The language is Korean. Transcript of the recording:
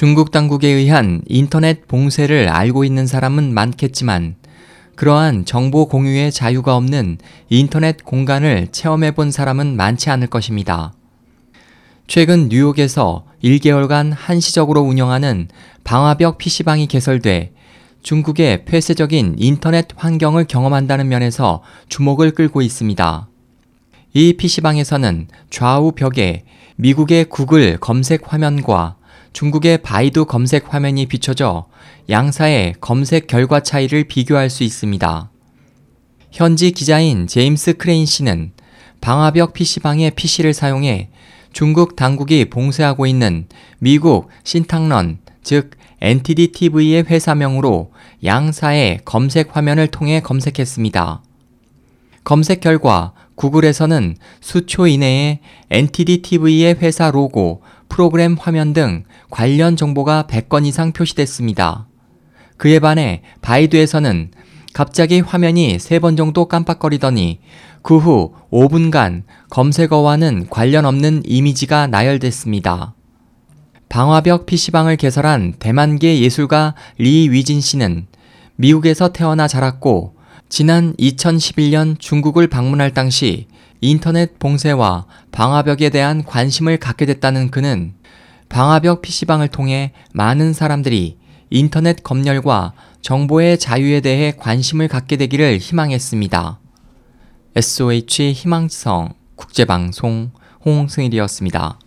중국 당국에 의한 인터넷 봉쇄를 알고 있는 사람은 많겠지만 그러한 정보 공유의 자유가 없는 인터넷 공간을 체험해 본 사람은 많지 않을 것입니다. 최근 뉴욕에서 1개월간 한시적으로 운영하는 방화벽 PC방이 개설돼 중국의 폐쇄적인 인터넷 환경을 경험한다는 면에서 주목을 끌고 있습니다. 이 PC방에서는 좌우 벽에 미국의 구글 검색 화면과 중국의 바이두 검색 화면이 비춰져 양사의 검색 결과 차이를 비교할 수 있습니다. 현지 기자인 제임스 크레인 씨는 방화벽 PC방의 PC를 사용해 중국 당국이 봉쇄하고 있는 미국 신탕런, 즉 NTD TV의 회사명으로 양사의 검색 화면을 통해 검색했습니다. 검색 결과 구글에서는 수초 이내에 NTD TV의 회사 로고, 프로그램 화면 등 관련 정보가 100건 이상 표시됐습니다. 그에 반해 바이두에서는 갑자기 화면이 3번 정도 깜빡거리더니 그 후 5분간 검색어와는 관련 없는 이미지가 나열됐습니다. 방화벽 PC방을 개설한 대만계 예술가 리 위진 씨는 미국에서 태어나 자랐고 지난 2011년 중국을 방문할 당시 인터넷 봉쇄와 방화벽에 대한 관심을 갖게 됐다는 그는 방화벽 PC방을 통해 많은 사람들이 인터넷 검열과 정보의 자유에 대해 관심을 갖게 되기를 희망했습니다. SOH 희망지성 국제방송 홍승일이었습니다.